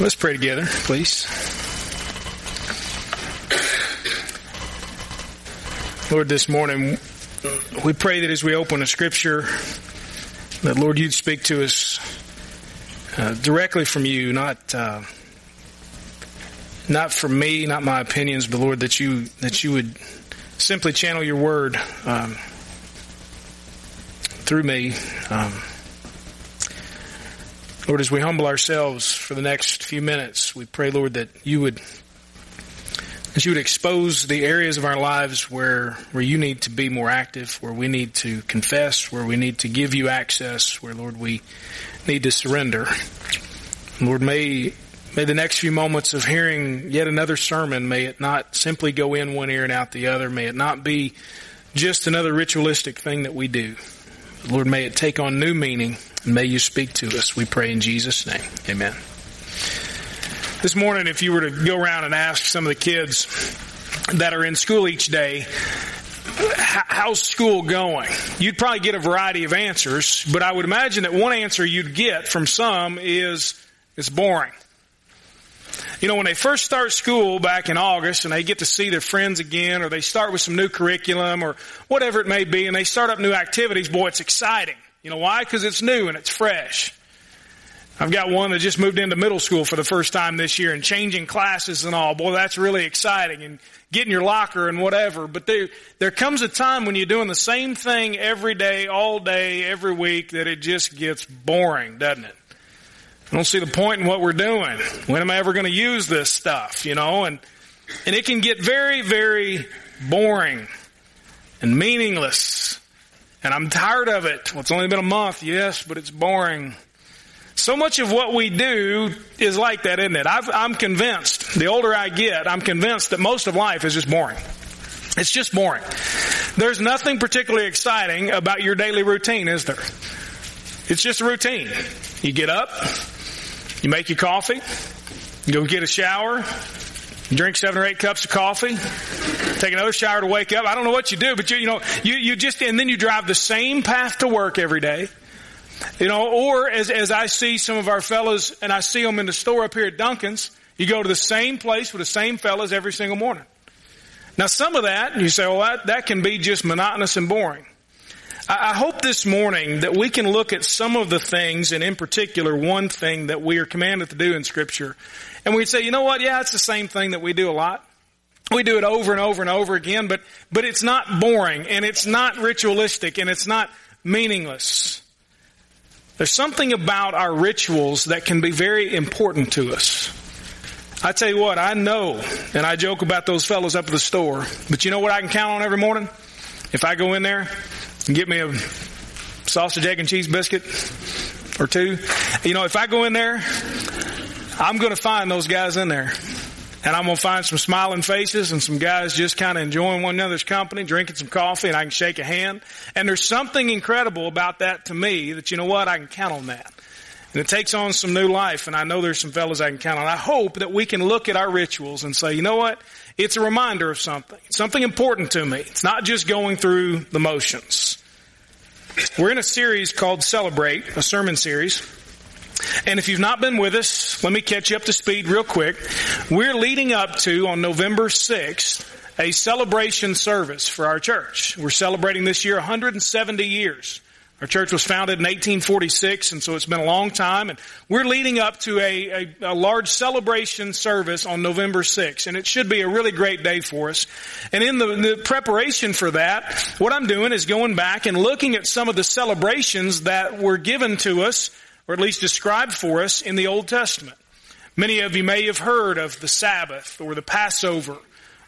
Let's pray together, please. Lord, this morning we pray that as we open a scripture, that Lord, you'd speak to us uh, directly from you, not uh, not from me, not my opinions, but Lord, that you that you would simply channel your word um, through me. Um, Lord, as we humble ourselves for the next few minutes, we pray, Lord, that you would that you would expose the areas of our lives where where you need to be more active, where we need to confess, where we need to give you access, where Lord we need to surrender. Lord, may may the next few moments of hearing yet another sermon, may it not simply go in one ear and out the other. May it not be just another ritualistic thing that we do. Lord, may it take on new meaning may you speak to us. We pray in Jesus' name. Amen. This morning, if you were to go around and ask some of the kids that are in school each day, how's school going? You'd probably get a variety of answers, but I would imagine that one answer you'd get from some is, it's boring. You know, when they first start school back in August and they get to see their friends again or they start with some new curriculum or whatever it may be and they start up new activities, boy, it's exciting. You know why? Because it's new and it's fresh. I've got one that just moved into middle school for the first time this year and changing classes and all. Boy, that's really exciting and getting your locker and whatever. But there, there comes a time when you're doing the same thing every day, all day, every week that it just gets boring, doesn't it? I don't see the point in what we're doing. When am I ever going to use this stuff, you know? And, and it can get very, very boring and meaningless. And I'm tired of it. Well, it's only been a month, yes, but it's boring. So much of what we do is like that, isn't it? i am convinced, the older I get, I'm convinced that most of life is just boring. It's just boring. There's nothing particularly exciting about your daily routine, is there? It's just a routine. You get up, you make your coffee, you go get a shower, you drink seven or eight cups of coffee, take another shower to wake up. I don't know what you do, but you, you know, you, you just, and then you drive the same path to work every day. You know, or as, as I see some of our fellows, and I see them in the store up here at Duncan's, you go to the same place with the same fellows every single morning. Now some of that, you say, well that, that can be just monotonous and boring. I, I hope this morning that we can look at some of the things, and in particular one thing that we are commanded to do in scripture, and we'd say, you know what, yeah, it's the same thing that we do a lot. We do it over and over and over again, but, but it's not boring, and it's not ritualistic, and it's not meaningless. There's something about our rituals that can be very important to us. I tell you what, I know, and I joke about those fellows up at the store, but you know what I can count on every morning? If I go in there and get me a sausage, egg, and cheese biscuit or two, you know, if I go in there, I'm going to find those guys in there. And I'm going to find some smiling faces and some guys just kind of enjoying one another's company, drinking some coffee, and I can shake a hand. And there's something incredible about that to me that, you know what, I can count on that. And it takes on some new life, and I know there's some fellows I can count on. I hope that we can look at our rituals and say, you know what, it's a reminder of something. It's something important to me. It's not just going through the motions. We're in a series called Celebrate, a sermon series. And if you've not been with us, let me catch you up to speed real quick. We're leading up to, on November 6th, a celebration service for our church. We're celebrating this year 170 years. Our church was founded in 1846, and so it's been a long time. And we're leading up to a, a, a, large celebration service on November 6th, and it should be a really great day for us. And in the, the preparation for that, what I'm doing is going back and looking at some of the celebrations that were given to us or at least described for us in the Old Testament. Many of you may have heard of the Sabbath or the Passover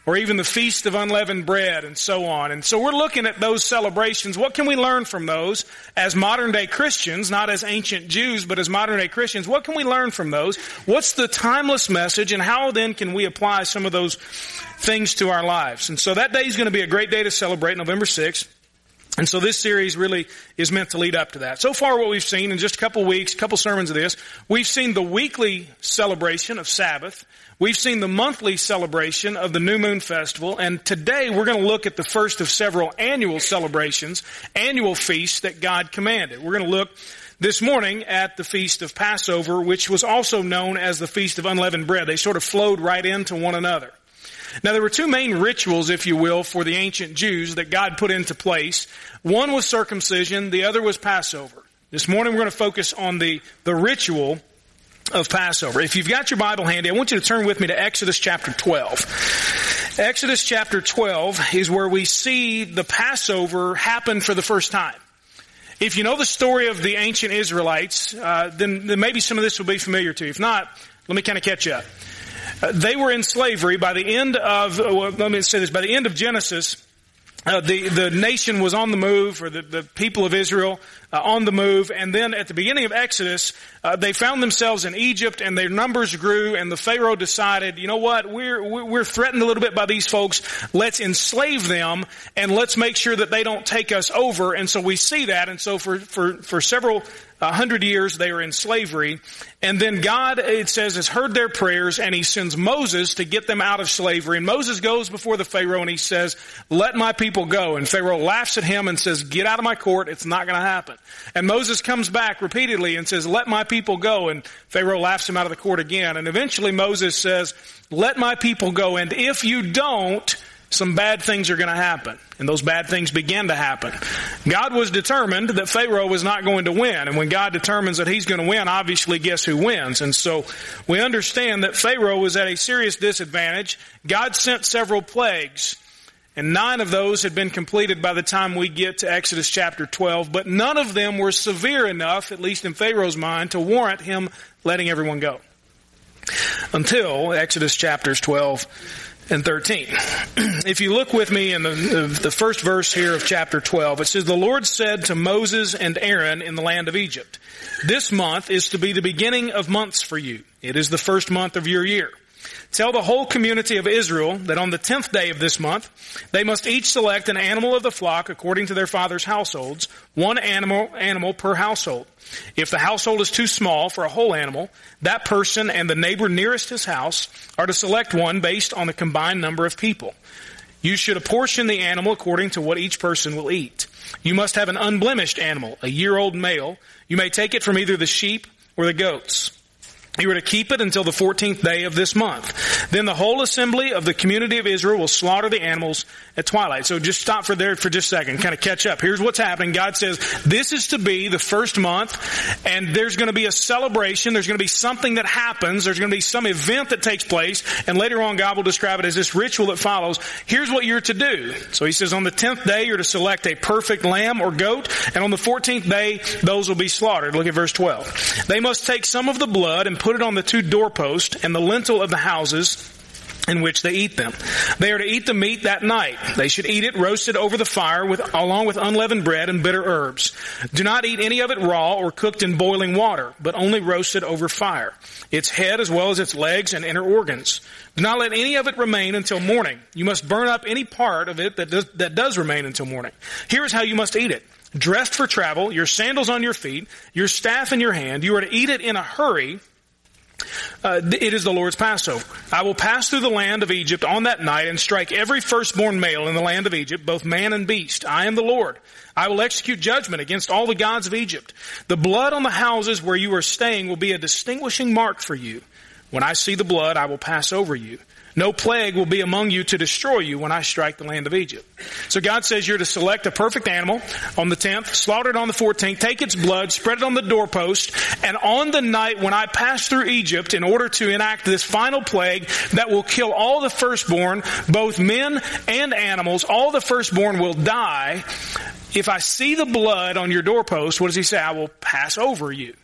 or even the Feast of Unleavened Bread and so on. And so we're looking at those celebrations. What can we learn from those as modern day Christians, not as ancient Jews, but as modern day Christians? What can we learn from those? What's the timeless message and how then can we apply some of those things to our lives? And so that day is going to be a great day to celebrate, November 6th. And so this series really is meant to lead up to that. So far what we've seen in just a couple weeks, a couple sermons of this, we've seen the weekly celebration of Sabbath. We've seen the monthly celebration of the New Moon Festival. And today we're going to look at the first of several annual celebrations, annual feasts that God commanded. We're going to look this morning at the Feast of Passover, which was also known as the Feast of Unleavened Bread. They sort of flowed right into one another. Now there were two main rituals, if you will, for the ancient Jews that God put into place. One was circumcision, the other was Passover. This morning we're going to focus on the, the ritual of Passover. If you've got your Bible handy, I want you to turn with me to Exodus chapter 12. Exodus chapter 12 is where we see the Passover happen for the first time. If you know the story of the ancient Israelites, uh, then, then maybe some of this will be familiar to you. If not, let me kind of catch up. Uh, they were in slavery. By the end of, uh, well, let me say this, by the end of Genesis, uh, the the nation was on the move, or the, the people of Israel uh, on the move, and then at the beginning of Exodus, uh, they found themselves in Egypt, and their numbers grew, and the Pharaoh decided, you know what, we're we're threatened a little bit by these folks. Let's enslave them, and let's make sure that they don't take us over. And so we see that, and so for for for several a hundred years they were in slavery. And then God, it says, has heard their prayers and he sends Moses to get them out of slavery. And Moses goes before the Pharaoh and he says, let my people go. And Pharaoh laughs at him and says, get out of my court. It's not going to happen. And Moses comes back repeatedly and says, let my people go. And Pharaoh laughs him out of the court again. And eventually Moses says, let my people go. And if you don't, some bad things are going to happen. And those bad things began to happen. God was determined that Pharaoh was not going to win. And when God determines that he's going to win, obviously guess who wins? And so we understand that Pharaoh was at a serious disadvantage. God sent several plagues. And nine of those had been completed by the time we get to Exodus chapter 12, but none of them were severe enough, at least in Pharaoh's mind, to warrant him letting everyone go. Until Exodus chapters 12 and 13. if you look with me in the, the first verse here of chapter 12, it says, The Lord said to Moses and Aaron in the land of Egypt, This month is to be the beginning of months for you. It is the first month of your year. Tell the whole community of Israel that on the tenth day of this month, they must each select an animal of the flock according to their father's households, one animal, animal per household. If the household is too small for a whole animal, that person and the neighbor nearest his house are to select one based on the combined number of people. You should apportion the animal according to what each person will eat. You must have an unblemished animal, a year old male. You may take it from either the sheep or the goats. You are to keep it until the 14th day of this month. Then the whole assembly of the community of Israel will slaughter the animals at twilight. So just stop for there for just a second, kind of catch up. Here's what's happening. God says, this is to be the first month, and there's going to be a celebration. There's going to be something that happens. There's going to be some event that takes place, and later on God will describe it as this ritual that follows. Here's what you're to do. So he says, on the 10th day, you're to select a perfect lamb or goat, and on the 14th day, those will be slaughtered. Look at verse 12. They must take some of the blood and put it on the two doorposts and the lintel of the houses in which they eat them. They are to eat the meat that night. They should eat it roasted over the fire with, along with unleavened bread and bitter herbs. Do not eat any of it raw or cooked in boiling water, but only roasted over fire. Its head as well as its legs and inner organs. Do not let any of it remain until morning. You must burn up any part of it that does, that does remain until morning. Here is how you must eat it dressed for travel, your sandals on your feet, your staff in your hand. You are to eat it in a hurry uh, it is the Lord's Passover. I will pass through the land of Egypt on that night and strike every firstborn male in the land of Egypt, both man and beast. I am the Lord. I will execute judgment against all the gods of Egypt. The blood on the houses where you are staying will be a distinguishing mark for you. When I see the blood, I will pass over you. No plague will be among you to destroy you when I strike the land of Egypt. So God says you're to select a perfect animal on the 10th, slaughter it on the 14th, take its blood, spread it on the doorpost, and on the night when I pass through Egypt in order to enact this final plague that will kill all the firstborn, both men and animals, all the firstborn will die. If I see the blood on your doorpost, what does he say? I will pass over you.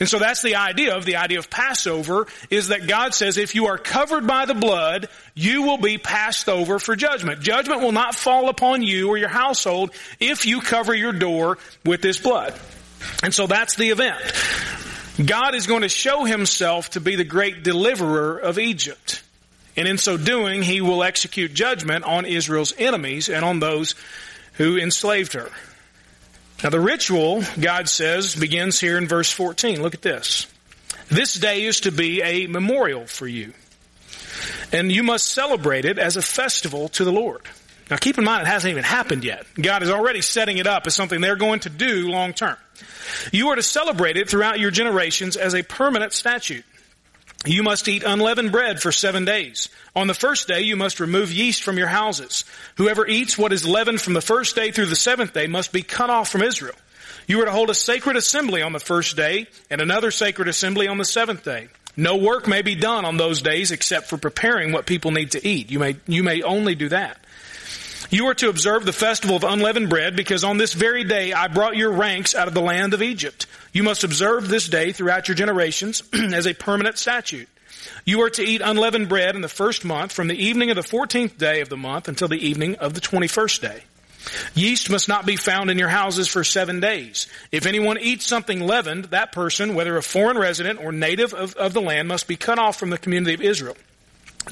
And so that's the idea of the idea of Passover is that God says if you are covered by the blood, you will be passed over for judgment. Judgment will not fall upon you or your household if you cover your door with this blood. And so that's the event. God is going to show himself to be the great deliverer of Egypt. And in so doing, he will execute judgment on Israel's enemies and on those who enslaved her. Now the ritual, God says, begins here in verse 14. Look at this. This day is to be a memorial for you. And you must celebrate it as a festival to the Lord. Now keep in mind it hasn't even happened yet. God is already setting it up as something they're going to do long term. You are to celebrate it throughout your generations as a permanent statute. You must eat unleavened bread for seven days. On the first day, you must remove yeast from your houses. Whoever eats what is leavened from the first day through the seventh day must be cut off from Israel. You are to hold a sacred assembly on the first day and another sacred assembly on the seventh day. No work may be done on those days except for preparing what people need to eat. You may, you may only do that. You are to observe the festival of unleavened bread because on this very day I brought your ranks out of the land of Egypt. You must observe this day throughout your generations as a permanent statute. You are to eat unleavened bread in the first month from the evening of the 14th day of the month until the evening of the 21st day. Yeast must not be found in your houses for seven days. If anyone eats something leavened, that person, whether a foreign resident or native of, of the land, must be cut off from the community of Israel.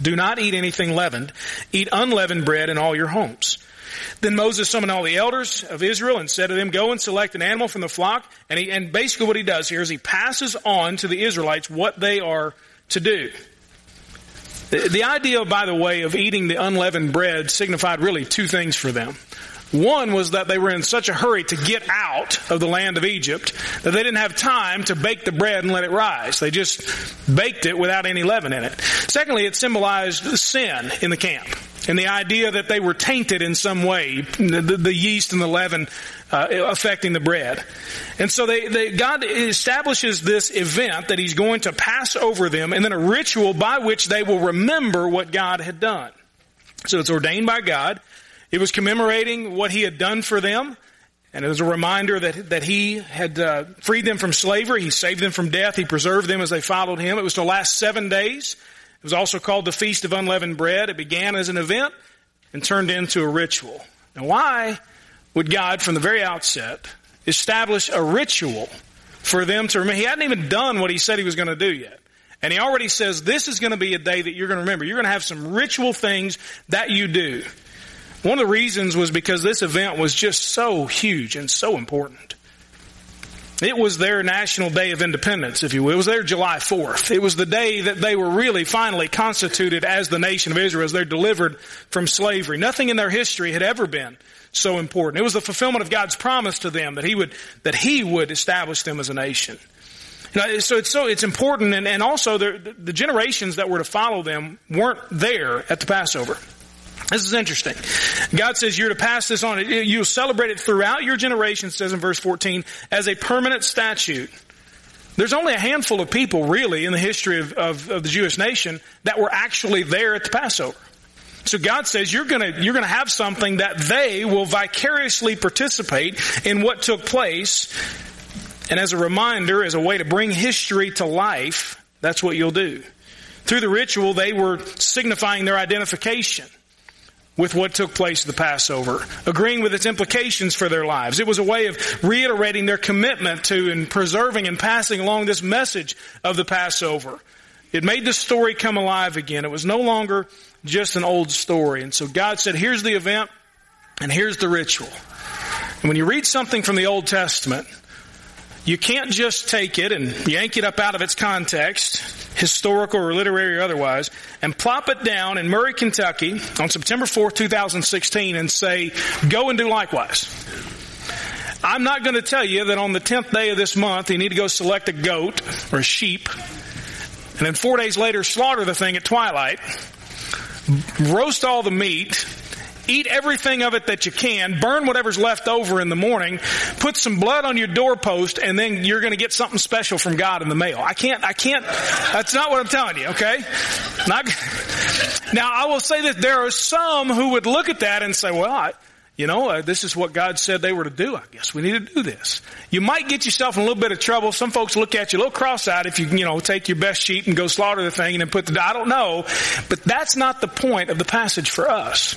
Do not eat anything leavened. Eat unleavened bread in all your homes. Then Moses summoned all the elders of Israel and said to them, go and select an animal from the flock. And, he, and basically what he does here is he passes on to the Israelites what they are to do. The, the idea, by the way, of eating the unleavened bread signified really two things for them. One was that they were in such a hurry to get out of the land of Egypt that they didn't have time to bake the bread and let it rise. They just baked it without any leaven in it. Secondly, it symbolized sin in the camp and the idea that they were tainted in some way, the, the yeast and the leaven uh, affecting the bread. And so they, they, God establishes this event that He's going to pass over them and then a ritual by which they will remember what God had done. So it's ordained by God. It was commemorating what he had done for them. And it was a reminder that, that he had uh, freed them from slavery. He saved them from death. He preserved them as they followed him. It was to last seven days. It was also called the Feast of Unleavened Bread. It began as an event and turned into a ritual. Now why would God from the very outset establish a ritual for them to remember? He hadn't even done what he said he was going to do yet. And he already says this is going to be a day that you're going to remember. You're going to have some ritual things that you do. One of the reasons was because this event was just so huge and so important. It was their national day of independence, if you will. It was their July 4th. It was the day that they were really finally constituted as the nation of Israel, as they're delivered from slavery. Nothing in their history had ever been so important. It was the fulfillment of God's promise to them that He would, that He would establish them as a nation. You know, so it's so, it's important and, and also the, the generations that were to follow them weren't there at the Passover. This is interesting. God says you're to pass this on. You'll celebrate it throughout your generation, says in verse 14, as a permanent statute. There's only a handful of people really in the history of, of, of the Jewish nation that were actually there at the Passover. So God says you're gonna, you're gonna have something that they will vicariously participate in what took place. And as a reminder, as a way to bring history to life, that's what you'll do. Through the ritual, they were signifying their identification with what took place at the Passover, agreeing with its implications for their lives. It was a way of reiterating their commitment to and preserving and passing along this message of the Passover. It made the story come alive again. It was no longer just an old story. And so God said, here's the event and here's the ritual. And when you read something from the Old Testament, you can't just take it and yank it up out of its context, historical or literary or otherwise, and plop it down in Murray, Kentucky on September 4th, 2016 and say, go and do likewise. I'm not going to tell you that on the 10th day of this month you need to go select a goat or a sheep and then four days later slaughter the thing at twilight, roast all the meat, Eat everything of it that you can. Burn whatever's left over in the morning. Put some blood on your doorpost and then you're going to get something special from God in the mail. I can't, I can't, that's not what I'm telling you, okay? Not, now I will say that there are some who would look at that and say, well, I, you know, uh, this is what God said they were to do. I guess we need to do this. You might get yourself in a little bit of trouble. Some folks look at you a little cross-eyed if you, you know, take your best sheep and go slaughter the thing and then put the, I don't know. But that's not the point of the passage for us.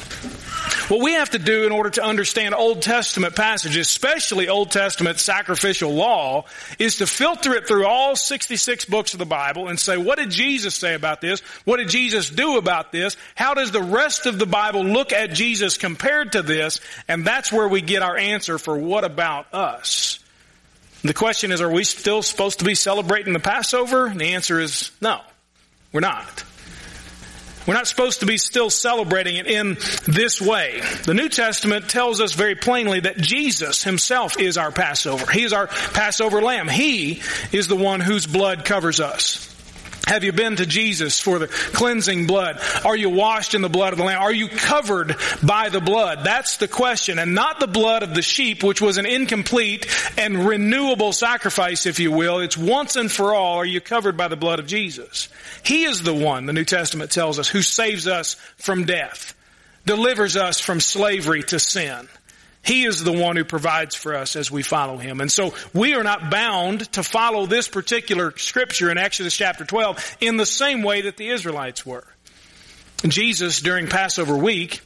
What we have to do in order to understand Old Testament passages, especially Old Testament sacrificial law, is to filter it through all 66 books of the Bible and say, what did Jesus say about this? What did Jesus do about this? How does the rest of the Bible look at Jesus compared to this? And that's where we get our answer for what about us? The question is, are we still supposed to be celebrating the Passover? And the answer is no, we're not. We're not supposed to be still celebrating it in this way. The New Testament tells us very plainly that Jesus himself is our Passover. He is our Passover lamb. He is the one whose blood covers us. Have you been to Jesus for the cleansing blood? Are you washed in the blood of the Lamb? Are you covered by the blood? That's the question. And not the blood of the sheep, which was an incomplete and renewable sacrifice, if you will. It's once and for all. Are you covered by the blood of Jesus? He is the one, the New Testament tells us, who saves us from death, delivers us from slavery to sin. He is the one who provides for us as we follow Him. And so we are not bound to follow this particular scripture in Exodus chapter 12 in the same way that the Israelites were. Jesus, during Passover week,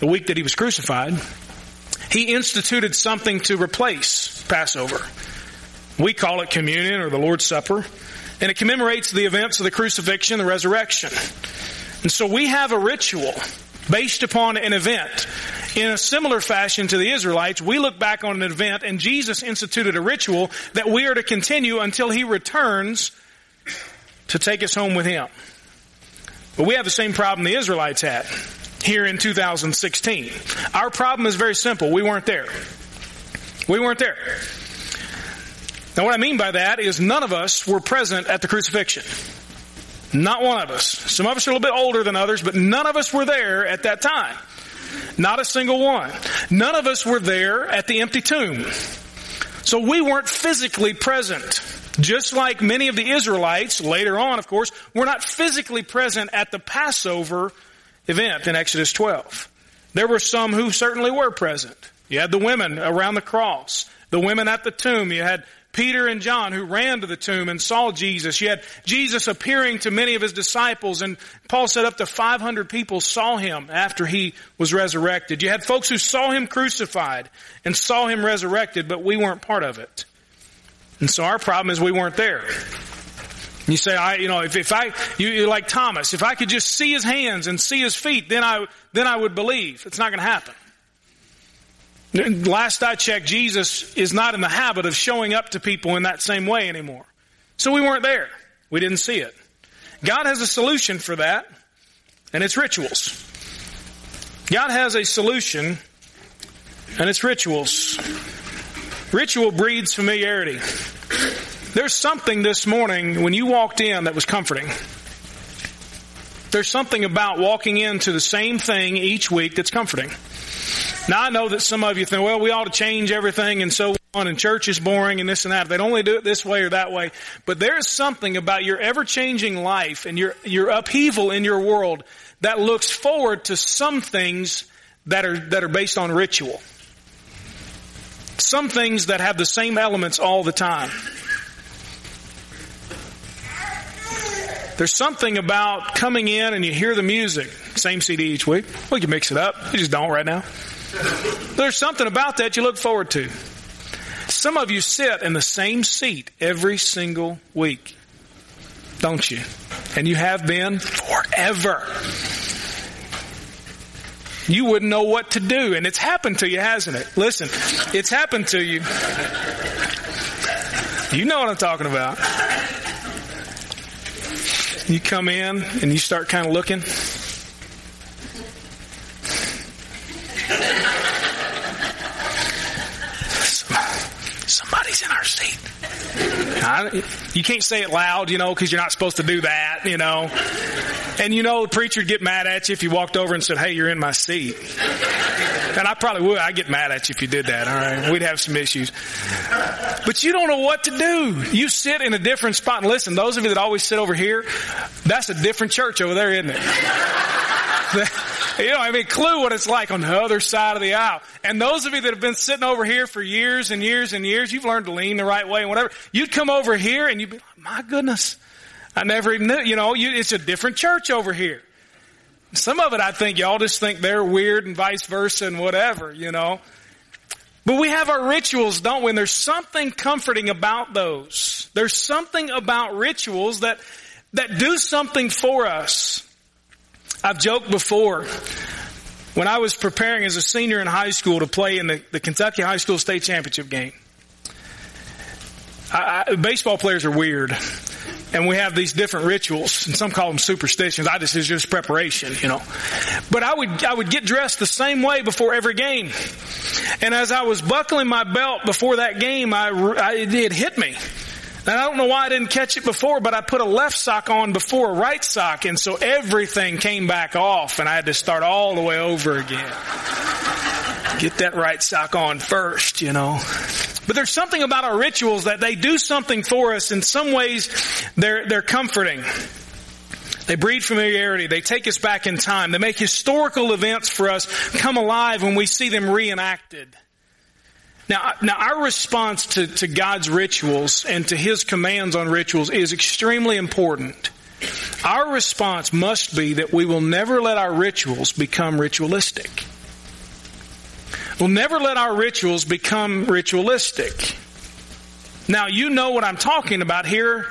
the week that He was crucified, He instituted something to replace Passover. We call it communion or the Lord's Supper. And it commemorates the events of the crucifixion, the resurrection. And so we have a ritual based upon an event. In a similar fashion to the Israelites, we look back on an event and Jesus instituted a ritual that we are to continue until He returns to take us home with Him. But we have the same problem the Israelites had here in 2016. Our problem is very simple. We weren't there. We weren't there. Now what I mean by that is none of us were present at the crucifixion. Not one of us. Some of us are a little bit older than others, but none of us were there at that time. Not a single one. None of us were there at the empty tomb. So we weren't physically present. Just like many of the Israelites, later on, of course, were not physically present at the Passover event in Exodus 12. There were some who certainly were present. You had the women around the cross, the women at the tomb. You had Peter and John who ran to the tomb and saw Jesus. You had Jesus appearing to many of his disciples and Paul said up to 500 people saw him after he was resurrected. You had folks who saw him crucified and saw him resurrected, but we weren't part of it. And so our problem is we weren't there. You say, I, you know, if, if I, you, like Thomas, if I could just see his hands and see his feet, then I, then I would believe. It's not going to happen. Last I checked, Jesus is not in the habit of showing up to people in that same way anymore. So we weren't there. We didn't see it. God has a solution for that, and it's rituals. God has a solution, and it's rituals. Ritual breeds familiarity. There's something this morning when you walked in that was comforting. There's something about walking into the same thing each week that's comforting. Now I know that some of you think, well, we ought to change everything and so on and church is boring and this and that. They'd only do it this way or that way. But there is something about your ever changing life and your, your upheaval in your world that looks forward to some things that are, that are based on ritual. Some things that have the same elements all the time. There's something about coming in and you hear the music. Same CD each week. We can mix it up. We just don't right now. There's something about that you look forward to. Some of you sit in the same seat every single week, don't you? And you have been forever. You wouldn't know what to do, and it's happened to you, hasn't it? Listen, it's happened to you. You know what I'm talking about. You come in and you start kind of looking. Somebody's in our seat. I, you can't say it loud, you know, because you're not supposed to do that, you know. And you know, the preacher would get mad at you if you walked over and said, "Hey, you're in my seat." And I probably would. I'd get mad at you if you did that. All right, we'd have some issues. But you don't know what to do. You sit in a different spot. And listen, those of you that always sit over here, that's a different church over there, isn't it? You don't have any clue what it's like on the other side of the aisle. And those of you that have been sitting over here for years and years and years, you've learned to lean the right way and whatever. You'd come over here and you'd be like, my goodness, I never even knew, you know, you, it's a different church over here. Some of it I think y'all just think they're weird and vice versa and whatever, you know. But we have our rituals, don't we? And there's something comforting about those. There's something about rituals that, that do something for us. I've joked before. When I was preparing as a senior in high school to play in the, the Kentucky High School State Championship game, I, I, baseball players are weird and we have these different rituals, and some call them superstitions. I just it's just preparation, you know. But I would I would get dressed the same way before every game, and as I was buckling my belt before that game, I, I it hit me. And I don't know why I didn't catch it before, but I put a left sock on before a right sock, and so everything came back off, and I had to start all the way over again. Get that right sock on first, you know. But there's something about our rituals that they do something for us. In some ways, they're, they're comforting. They breed familiarity. They take us back in time. They make historical events for us come alive when we see them reenacted. Now, now our response to, to God's rituals and to His commands on rituals is extremely important. Our response must be that we will never let our rituals become ritualistic. We'll never let our rituals become ritualistic. Now, you know what I'm talking about here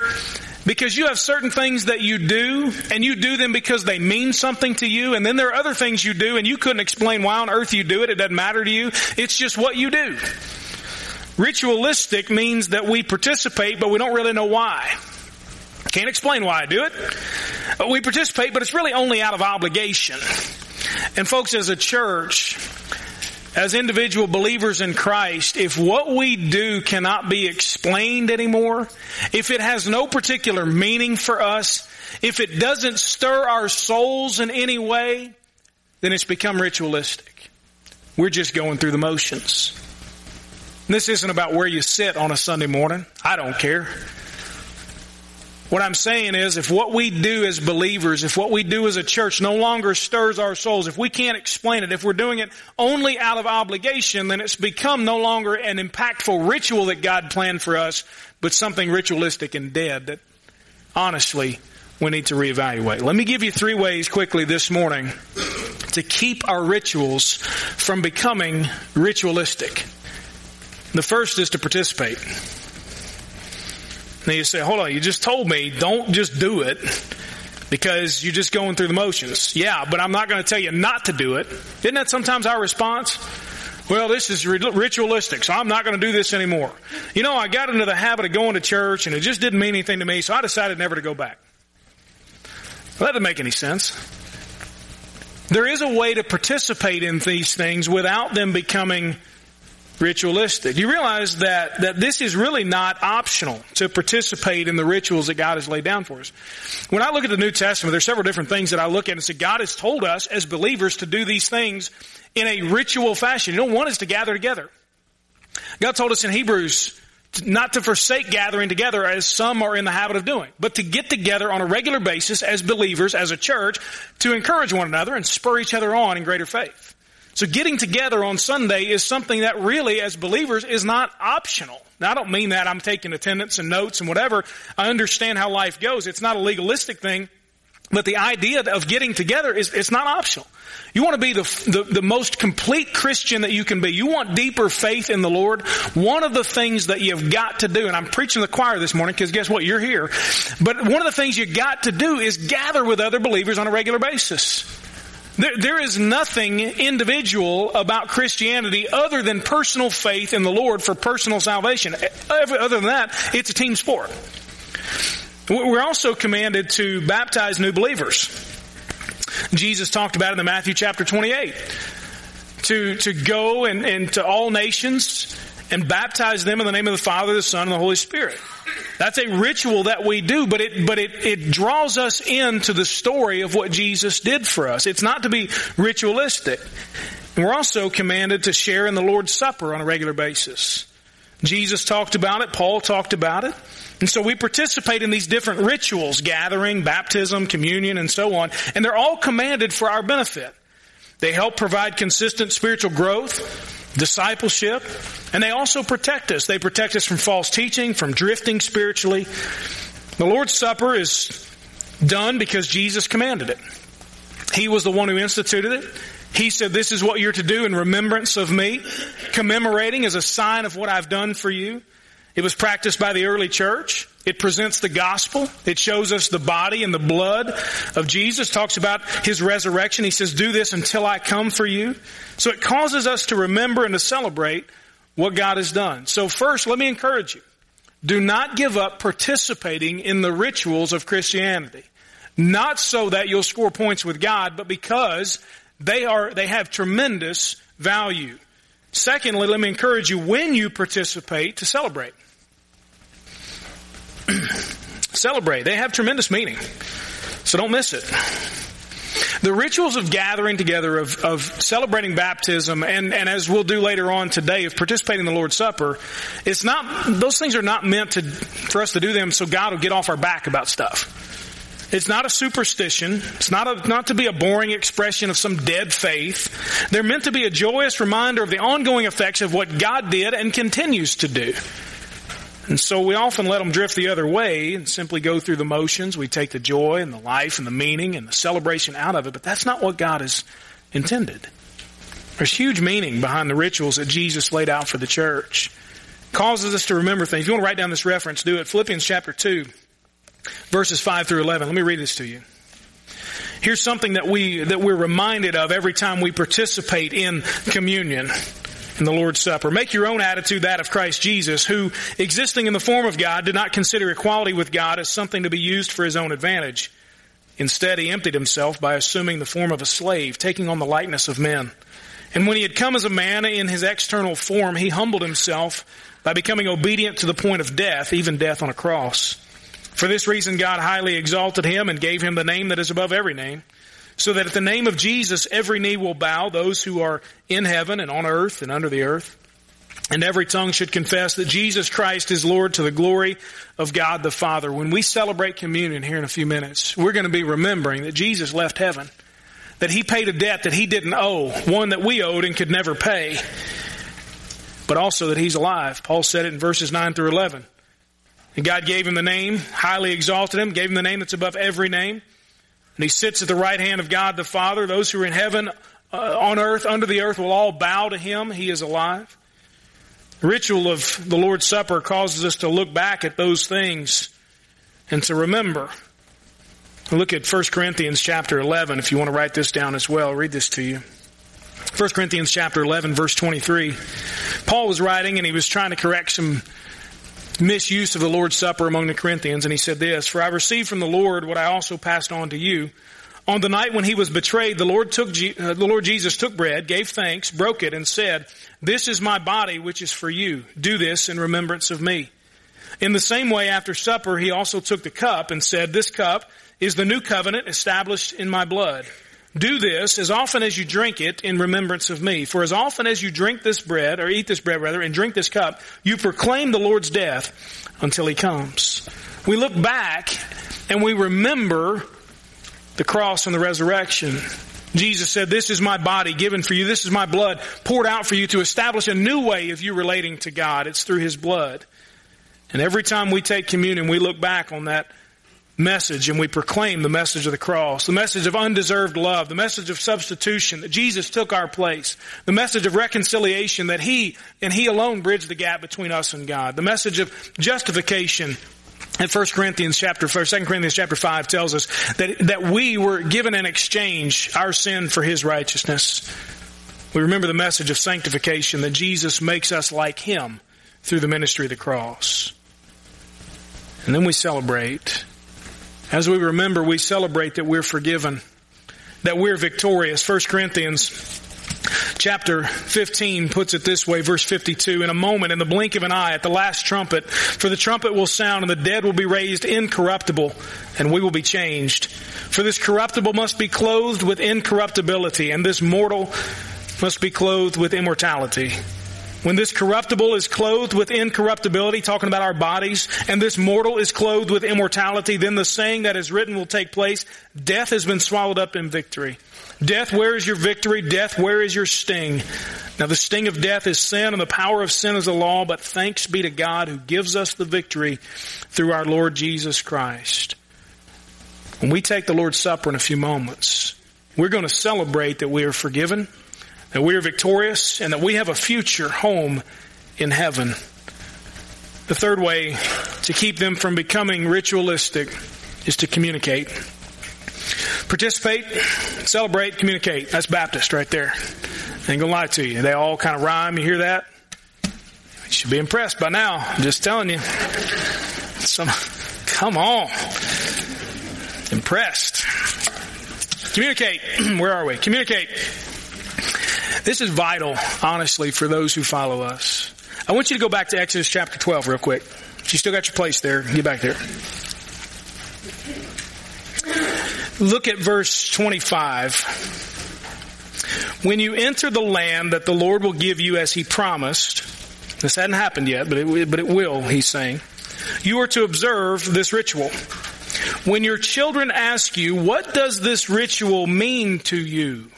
because you have certain things that you do and you do them because they mean something to you and then there are other things you do and you couldn't explain why on earth you do it. It doesn't matter to you. It's just what you do. Ritualistic means that we participate but we don't really know why. Can't explain why I do it. Uh, we participate but it's really only out of obligation. And folks, as a church, as individual believers in Christ, if what we do cannot be explained anymore, if it has no particular meaning for us, if it doesn't stir our souls in any way, then it's become ritualistic. We're just going through the motions. This isn't about where you sit on a Sunday morning. I don't care. What I'm saying is if what we do as believers, if what we do as a church no longer stirs our souls, if we can't explain it, if we're doing it only out of obligation, then it's become no longer an impactful ritual that God planned for us, but something ritualistic and dead that honestly we need to reevaluate. Let me give you three ways quickly this morning to keep our rituals from becoming ritualistic. The first is to participate. Now you say, hold on, you just told me don't just do it because you're just going through the motions. Yeah, but I'm not going to tell you not to do it. Isn't that sometimes our response? Well, this is ritualistic, so I'm not going to do this anymore. You know, I got into the habit of going to church and it just didn't mean anything to me, so I decided never to go back. Well, that doesn't make any sense. There is a way to participate in these things without them becoming ritualistic. You realize that, that this is really not optional to participate in the rituals that God has laid down for us. When I look at the New Testament, there's several different things that I look at and say God has told us as believers to do these things in a ritual fashion. You know, one is to gather together. God told us in Hebrews not to forsake gathering together as some are in the habit of doing, but to get together on a regular basis as believers, as a church, to encourage one another and spur each other on in greater faith. So getting together on Sunday is something that really, as believers, is not optional. Now, I don't mean that I'm taking attendance and notes and whatever. I understand how life goes. It's not a legalistic thing. But the idea of getting together is, it's not optional. You want to be the, the, the, most complete Christian that you can be. You want deeper faith in the Lord. One of the things that you've got to do, and I'm preaching the choir this morning because guess what? You're here. But one of the things you've got to do is gather with other believers on a regular basis. There, there is nothing individual about Christianity other than personal faith in the Lord for personal salvation. Other than that, it's a team sport. We're also commanded to baptize new believers. Jesus talked about it in Matthew chapter 28. To, to go and, and to all nations and baptize them in the name of the Father, the Son, and the Holy Spirit. That's a ritual that we do, but it, but it, it draws us into the story of what Jesus did for us. It's not to be ritualistic. And we're also commanded to share in the Lord's Supper on a regular basis. Jesus talked about it, Paul talked about it. And so we participate in these different rituals, gathering, baptism, communion, and so on, and they're all commanded for our benefit. They help provide consistent spiritual growth discipleship, and they also protect us. They protect us from false teaching, from drifting spiritually. The Lord's Supper is done because Jesus commanded it. He was the one who instituted it. He said, this is what you're to do in remembrance of me. Commemorating as a sign of what I've done for you. It was practiced by the early church. It presents the gospel. It shows us the body and the blood of Jesus. Talks about his resurrection. He says, do this until I come for you. So it causes us to remember and to celebrate what God has done. So first, let me encourage you. do not give up participating in the rituals of Christianity. Not so that you'll score points with God, but because they are, they have tremendous value. Secondly, let me encourage you when you participate to celebrate. celebrate. They have tremendous meaning. So don't miss it. The rituals of gathering together, of, of celebrating baptism, and, and as we'll do later on today, of participating in the Lord's Supper, it's not, those things are not meant to, for us to do them so God will get off our back about stuff. It's not a superstition. It's not a, not to be a boring expression of some dead faith. They're meant to be a joyous reminder of the ongoing effects of what God did and continues to do. And so we often let them drift the other way and simply go through the motions. We take the joy and the life and the meaning and the celebration out of it, but that's not what God has intended. There's huge meaning behind the rituals that Jesus laid out for the church. It causes us to remember things. If you want to write down this reference, do it. Philippians chapter 2, verses 5 through 11. Let me read this to you. Here's something that we, that we're reminded of every time we participate in communion in the Lord's Supper. Make your own attitude that of Christ Jesus, who, existing in the form of God, did not consider equality with God as something to be used for his own advantage. Instead, he emptied himself by assuming the form of a slave, taking on the likeness of men. And when he had come as a man in his external form, he humbled himself by becoming obedient to the point of death, even death on a cross. For this reason, God highly exalted him and gave him the name that is above every name so that at the name of Jesus every knee will bow, those who are in heaven and on earth and under the earth. And every tongue should confess that Jesus Christ is Lord to the glory of God the Father. When we celebrate communion here in a few minutes, we're going to be remembering that Jesus left heaven, that He paid a debt that He didn't owe, one that we owed and could never pay, but also that He's alive. Paul said it in verses 9 through 11. And God gave Him the name, highly exalted Him, gave Him the name that's above every name and he sits at the right hand of God the Father. Those who are in heaven, uh, on earth, under the earth will all bow to him. He is alive. The ritual of the Lord's Supper causes us to look back at those things and to remember. Look at 1 Corinthians chapter 11 if you want to write this down as well. Read this to you. 1 Corinthians chapter 11 verse 23. Paul was writing and he was trying to correct some misuse of the Lord's Supper among the Corinthians, and he said this, For I received from the Lord what I also passed on to you. On the night when he was betrayed, the Lord took, uh, the Lord Jesus took bread, gave thanks, broke it, and said, This is my body which is for you. Do this in remembrance of me. In the same way, after supper, he also took the cup and said, This cup is the new covenant established in my blood. Do this as often as you drink it in remembrance of me. For as often as you drink this bread, or eat this bread rather, and drink this cup, you proclaim the Lord's death until he comes. We look back and we remember the cross and the resurrection. Jesus said, this is my body given for you. This is my blood poured out for you to establish a new way of you relating to God. It's through his blood. And every time we take communion, we look back on that message and we proclaim the message of the cross, the message of undeserved love, the message of substitution that Jesus took our place, the message of reconciliation that He and He alone bridged the gap between us and God, the message of justification and 1 Corinthians chapter 2 Corinthians chapter 5 tells us that, that we were given in exchange our sin for His righteousness. We remember the message of sanctification that Jesus makes us like Him through the ministry of the cross. And then we celebrate as we remember, we celebrate that we're forgiven, that we're victorious. 1 Corinthians chapter 15 puts it this way, verse 52, in a moment, in the blink of an eye, at the last trumpet, for the trumpet will sound and the dead will be raised incorruptible and we will be changed. For this corruptible must be clothed with incorruptibility and this mortal must be clothed with immortality. When this corruptible is clothed with incorruptibility, talking about our bodies, and this mortal is clothed with immortality, then the saying that is written will take place. Death has been swallowed up in victory. Death, where is your victory? Death, where is your sting? Now the sting of death is sin and the power of sin is the law, but thanks be to God who gives us the victory through our Lord Jesus Christ. When we take the Lord's Supper in a few moments, we're going to celebrate that we are forgiven, that we are victorious and that we have a future home in heaven. The third way to keep them from becoming ritualistic is to communicate. Participate, celebrate, communicate. That's Baptist right there. I ain't gonna lie to you. They all kind of rhyme. You hear that? You should be impressed by now. I'm just telling you. Some, come on. Impressed. Communicate. Where are we? Communicate. This is vital, honestly, for those who follow us. I want you to go back to Exodus chapter 12 real quick. If you still got your place there, get back there. Look at verse 25. When you enter the land that the Lord will give you as he promised, this hadn't happened yet, but it, but it will, he's saying, you are to observe this ritual. When your children ask you, what does this ritual mean to you?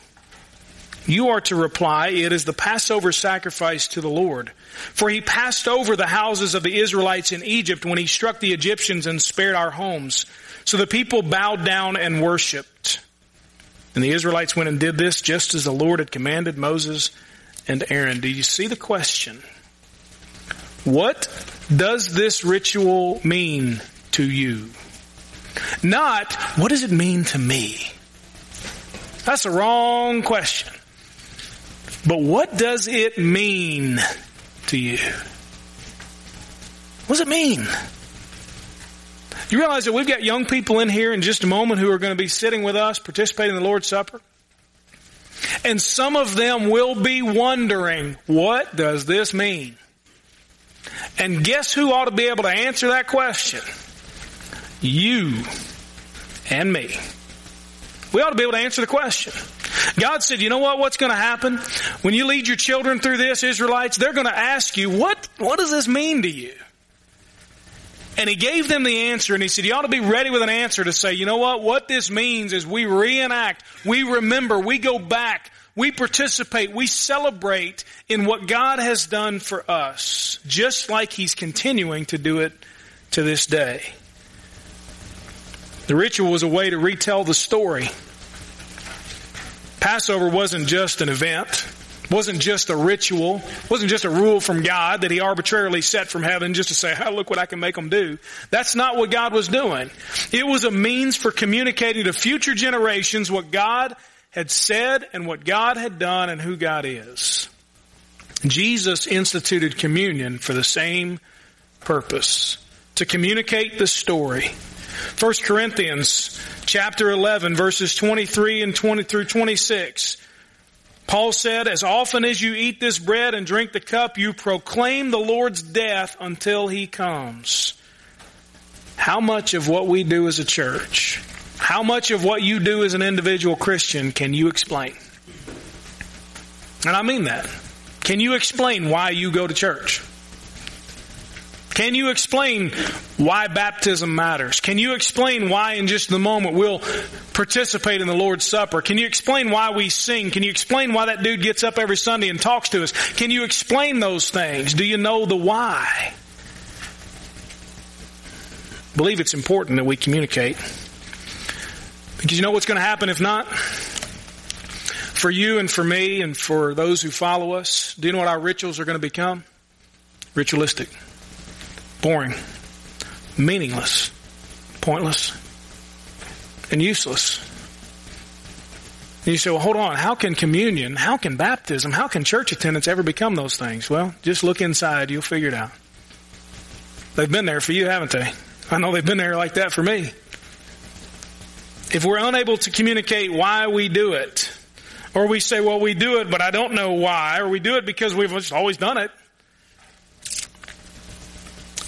You are to reply, it is the Passover sacrifice to the Lord. For he passed over the houses of the Israelites in Egypt when he struck the Egyptians and spared our homes. So the people bowed down and worshiped. And the Israelites went and did this just as the Lord had commanded Moses and Aaron. Do you see the question? What does this ritual mean to you? Not, what does it mean to me? That's the wrong question. But what does it mean to you? What does it mean? You realize that we've got young people in here in just a moment who are going to be sitting with us participating in the Lord's Supper? And some of them will be wondering, what does this mean? And guess who ought to be able to answer that question? You and me. We ought to be able to answer the question. God said, you know what, what's going to happen? When you lead your children through this, Israelites, they're going to ask you, what, what does this mean to you? And he gave them the answer and he said, you ought to be ready with an answer to say, you know what? What this means is we reenact, we remember, we go back, we participate, we celebrate in what God has done for us, just like he's continuing to do it to this day. The ritual was a way to retell the story. Passover wasn't just an event wasn't just a ritual, wasn't just a rule from God that he arbitrarily set from heaven just to say, oh, look what I can make them do. That's not what God was doing. It was a means for communicating to future generations what God had said and what God had done and who God is. Jesus instituted communion for the same purpose, to communicate the story. 1 Corinthians chapter 11 verses 23 and 20 through 26 Paul said, as often as you eat this bread and drink the cup, you proclaim the Lord's death until he comes. How much of what we do as a church, how much of what you do as an individual Christian can you explain? And I mean that. Can you explain why you go to church? Can you explain why baptism matters? Can you explain why in just the moment we'll participate in the Lord's Supper? Can you explain why we sing? Can you explain why that dude gets up every Sunday and talks to us? Can you explain those things? Do you know the why? I believe it's important that we communicate. Because you know what's going to happen if not? For you and for me and for those who follow us, do you know what our rituals are going to become? Ritualistic boring, meaningless, pointless, and useless. And you say, well, hold on. How can communion, how can baptism, how can church attendance ever become those things? Well, just look inside. You'll figure it out. They've been there for you, haven't they? I know they've been there like that for me. If we're unable to communicate why we do it, or we say, well, we do it, but I don't know why, or we do it because we've just always done it,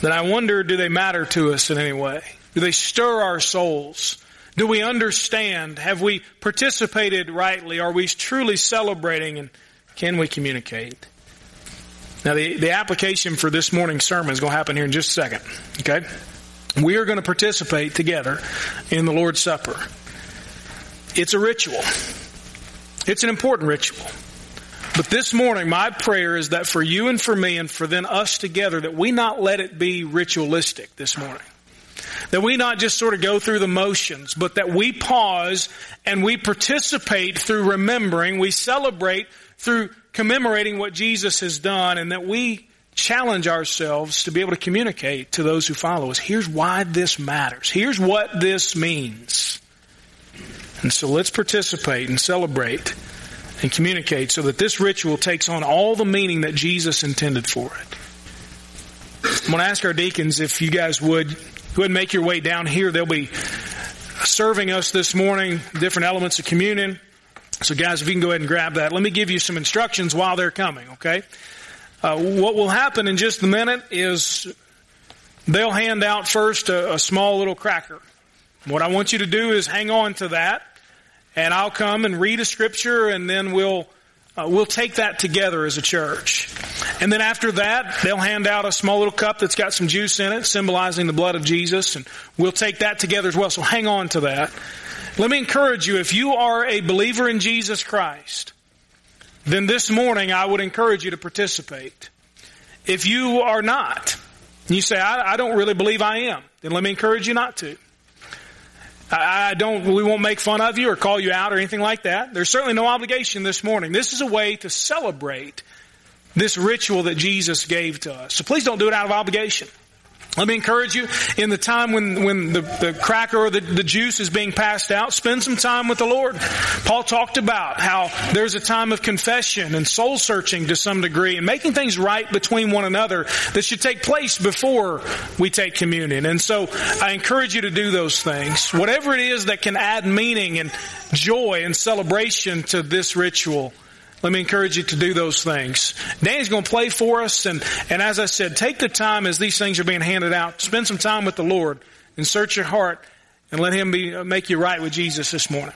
then I wonder, do they matter to us in any way? Do they stir our souls? Do we understand? Have we participated rightly? Are we truly celebrating? And can we communicate? Now, the, the application for this morning's sermon is going to happen here in just a second. Okay? We are going to participate together in the Lord's Supper. It's a ritual. It's an important ritual. But this morning, my prayer is that for you and for me and for then us together, that we not let it be ritualistic this morning. That we not just sort of go through the motions, but that we pause and we participate through remembering, we celebrate through commemorating what Jesus has done, and that we challenge ourselves to be able to communicate to those who follow us. Here's why this matters. Here's what this means. And so let's participate and celebrate and communicate so that this ritual takes on all the meaning that Jesus intended for it. I'm going to ask our deacons if you guys would go ahead and make your way down here. They'll be serving us this morning, different elements of communion. So guys, if you can go ahead and grab that. Let me give you some instructions while they're coming, okay? Uh, what will happen in just a minute is they'll hand out first a, a small little cracker. What I want you to do is hang on to that and I'll come and read a scripture and then we'll uh, we'll take that together as a church. And then after that, they'll hand out a small little cup that's got some juice in it, symbolizing the blood of Jesus, and we'll take that together as well. So hang on to that. Let me encourage you, if you are a believer in Jesus Christ, then this morning I would encourage you to participate. If you are not, you say, I, I don't really believe I am, then let me encourage you not to. I don't, we won't make fun of you or call you out or anything like that. There's certainly no obligation this morning. This is a way to celebrate this ritual that Jesus gave to us. So please don't do it out of obligation. Let me encourage you in the time when, when the, the cracker or the, the juice is being passed out, spend some time with the Lord. Paul talked about how there's a time of confession and soul searching to some degree and making things right between one another that should take place before we take communion. And so I encourage you to do those things. Whatever it is that can add meaning and joy and celebration to this ritual, let me encourage you to do those things. Danny's going to play for us, and, and as I said, take the time as these things are being handed out, spend some time with the Lord, and search your heart, and let Him be, make you right with Jesus this morning.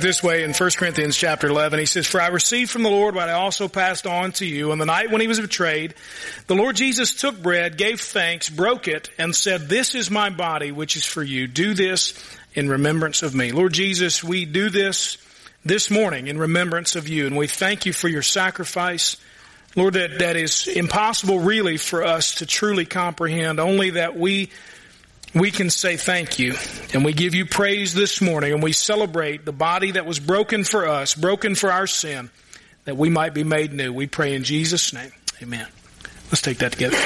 It this way in 1 Corinthians chapter 11. He says, For I received from the Lord what I also passed on to you. On the night when he was betrayed, the Lord Jesus took bread, gave thanks, broke it, and said, This is my body, which is for you. Do this in remembrance of me. Lord Jesus, we do this this morning in remembrance of you, and we thank you for your sacrifice. Lord, that, that is impossible really for us to truly comprehend, only that we we can say thank you and we give you praise this morning and we celebrate the body that was broken for us, broken for our sin, that we might be made new. We pray in Jesus' name. Amen. Let's take that together.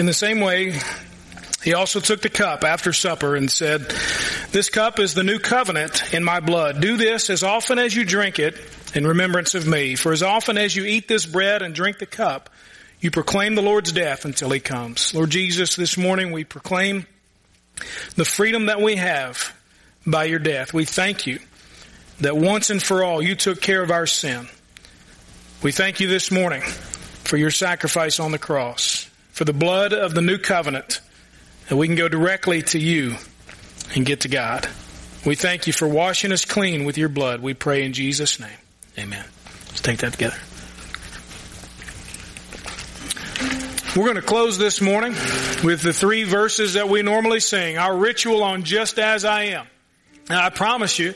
In the same way, he also took the cup after supper and said, This cup is the new covenant in my blood. Do this as often as you drink it in remembrance of me. For as often as you eat this bread and drink the cup, you proclaim the Lord's death until he comes. Lord Jesus, this morning we proclaim the freedom that we have by your death. We thank you that once and for all you took care of our sin. We thank you this morning for your sacrifice on the cross, for the blood of the new covenant, that we can go directly to you and get to God. We thank you for washing us clean with your blood. We pray in Jesus' name. Amen. Let's take that together. We're going to close this morning with the three verses that we normally sing, our ritual on Just As I Am. Now, I promise you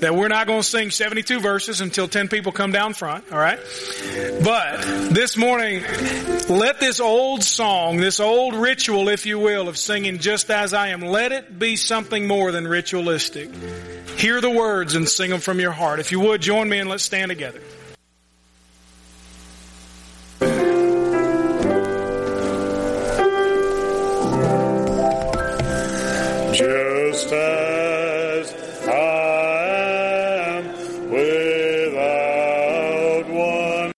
that we're not going to sing 72 verses until 10 people come down front, alright? But this morning, let this old song, this old ritual, if you will, of singing just as I am, let it be something more than ritualistic. Hear the words and sing them from your heart. If you would, join me and let's stand together.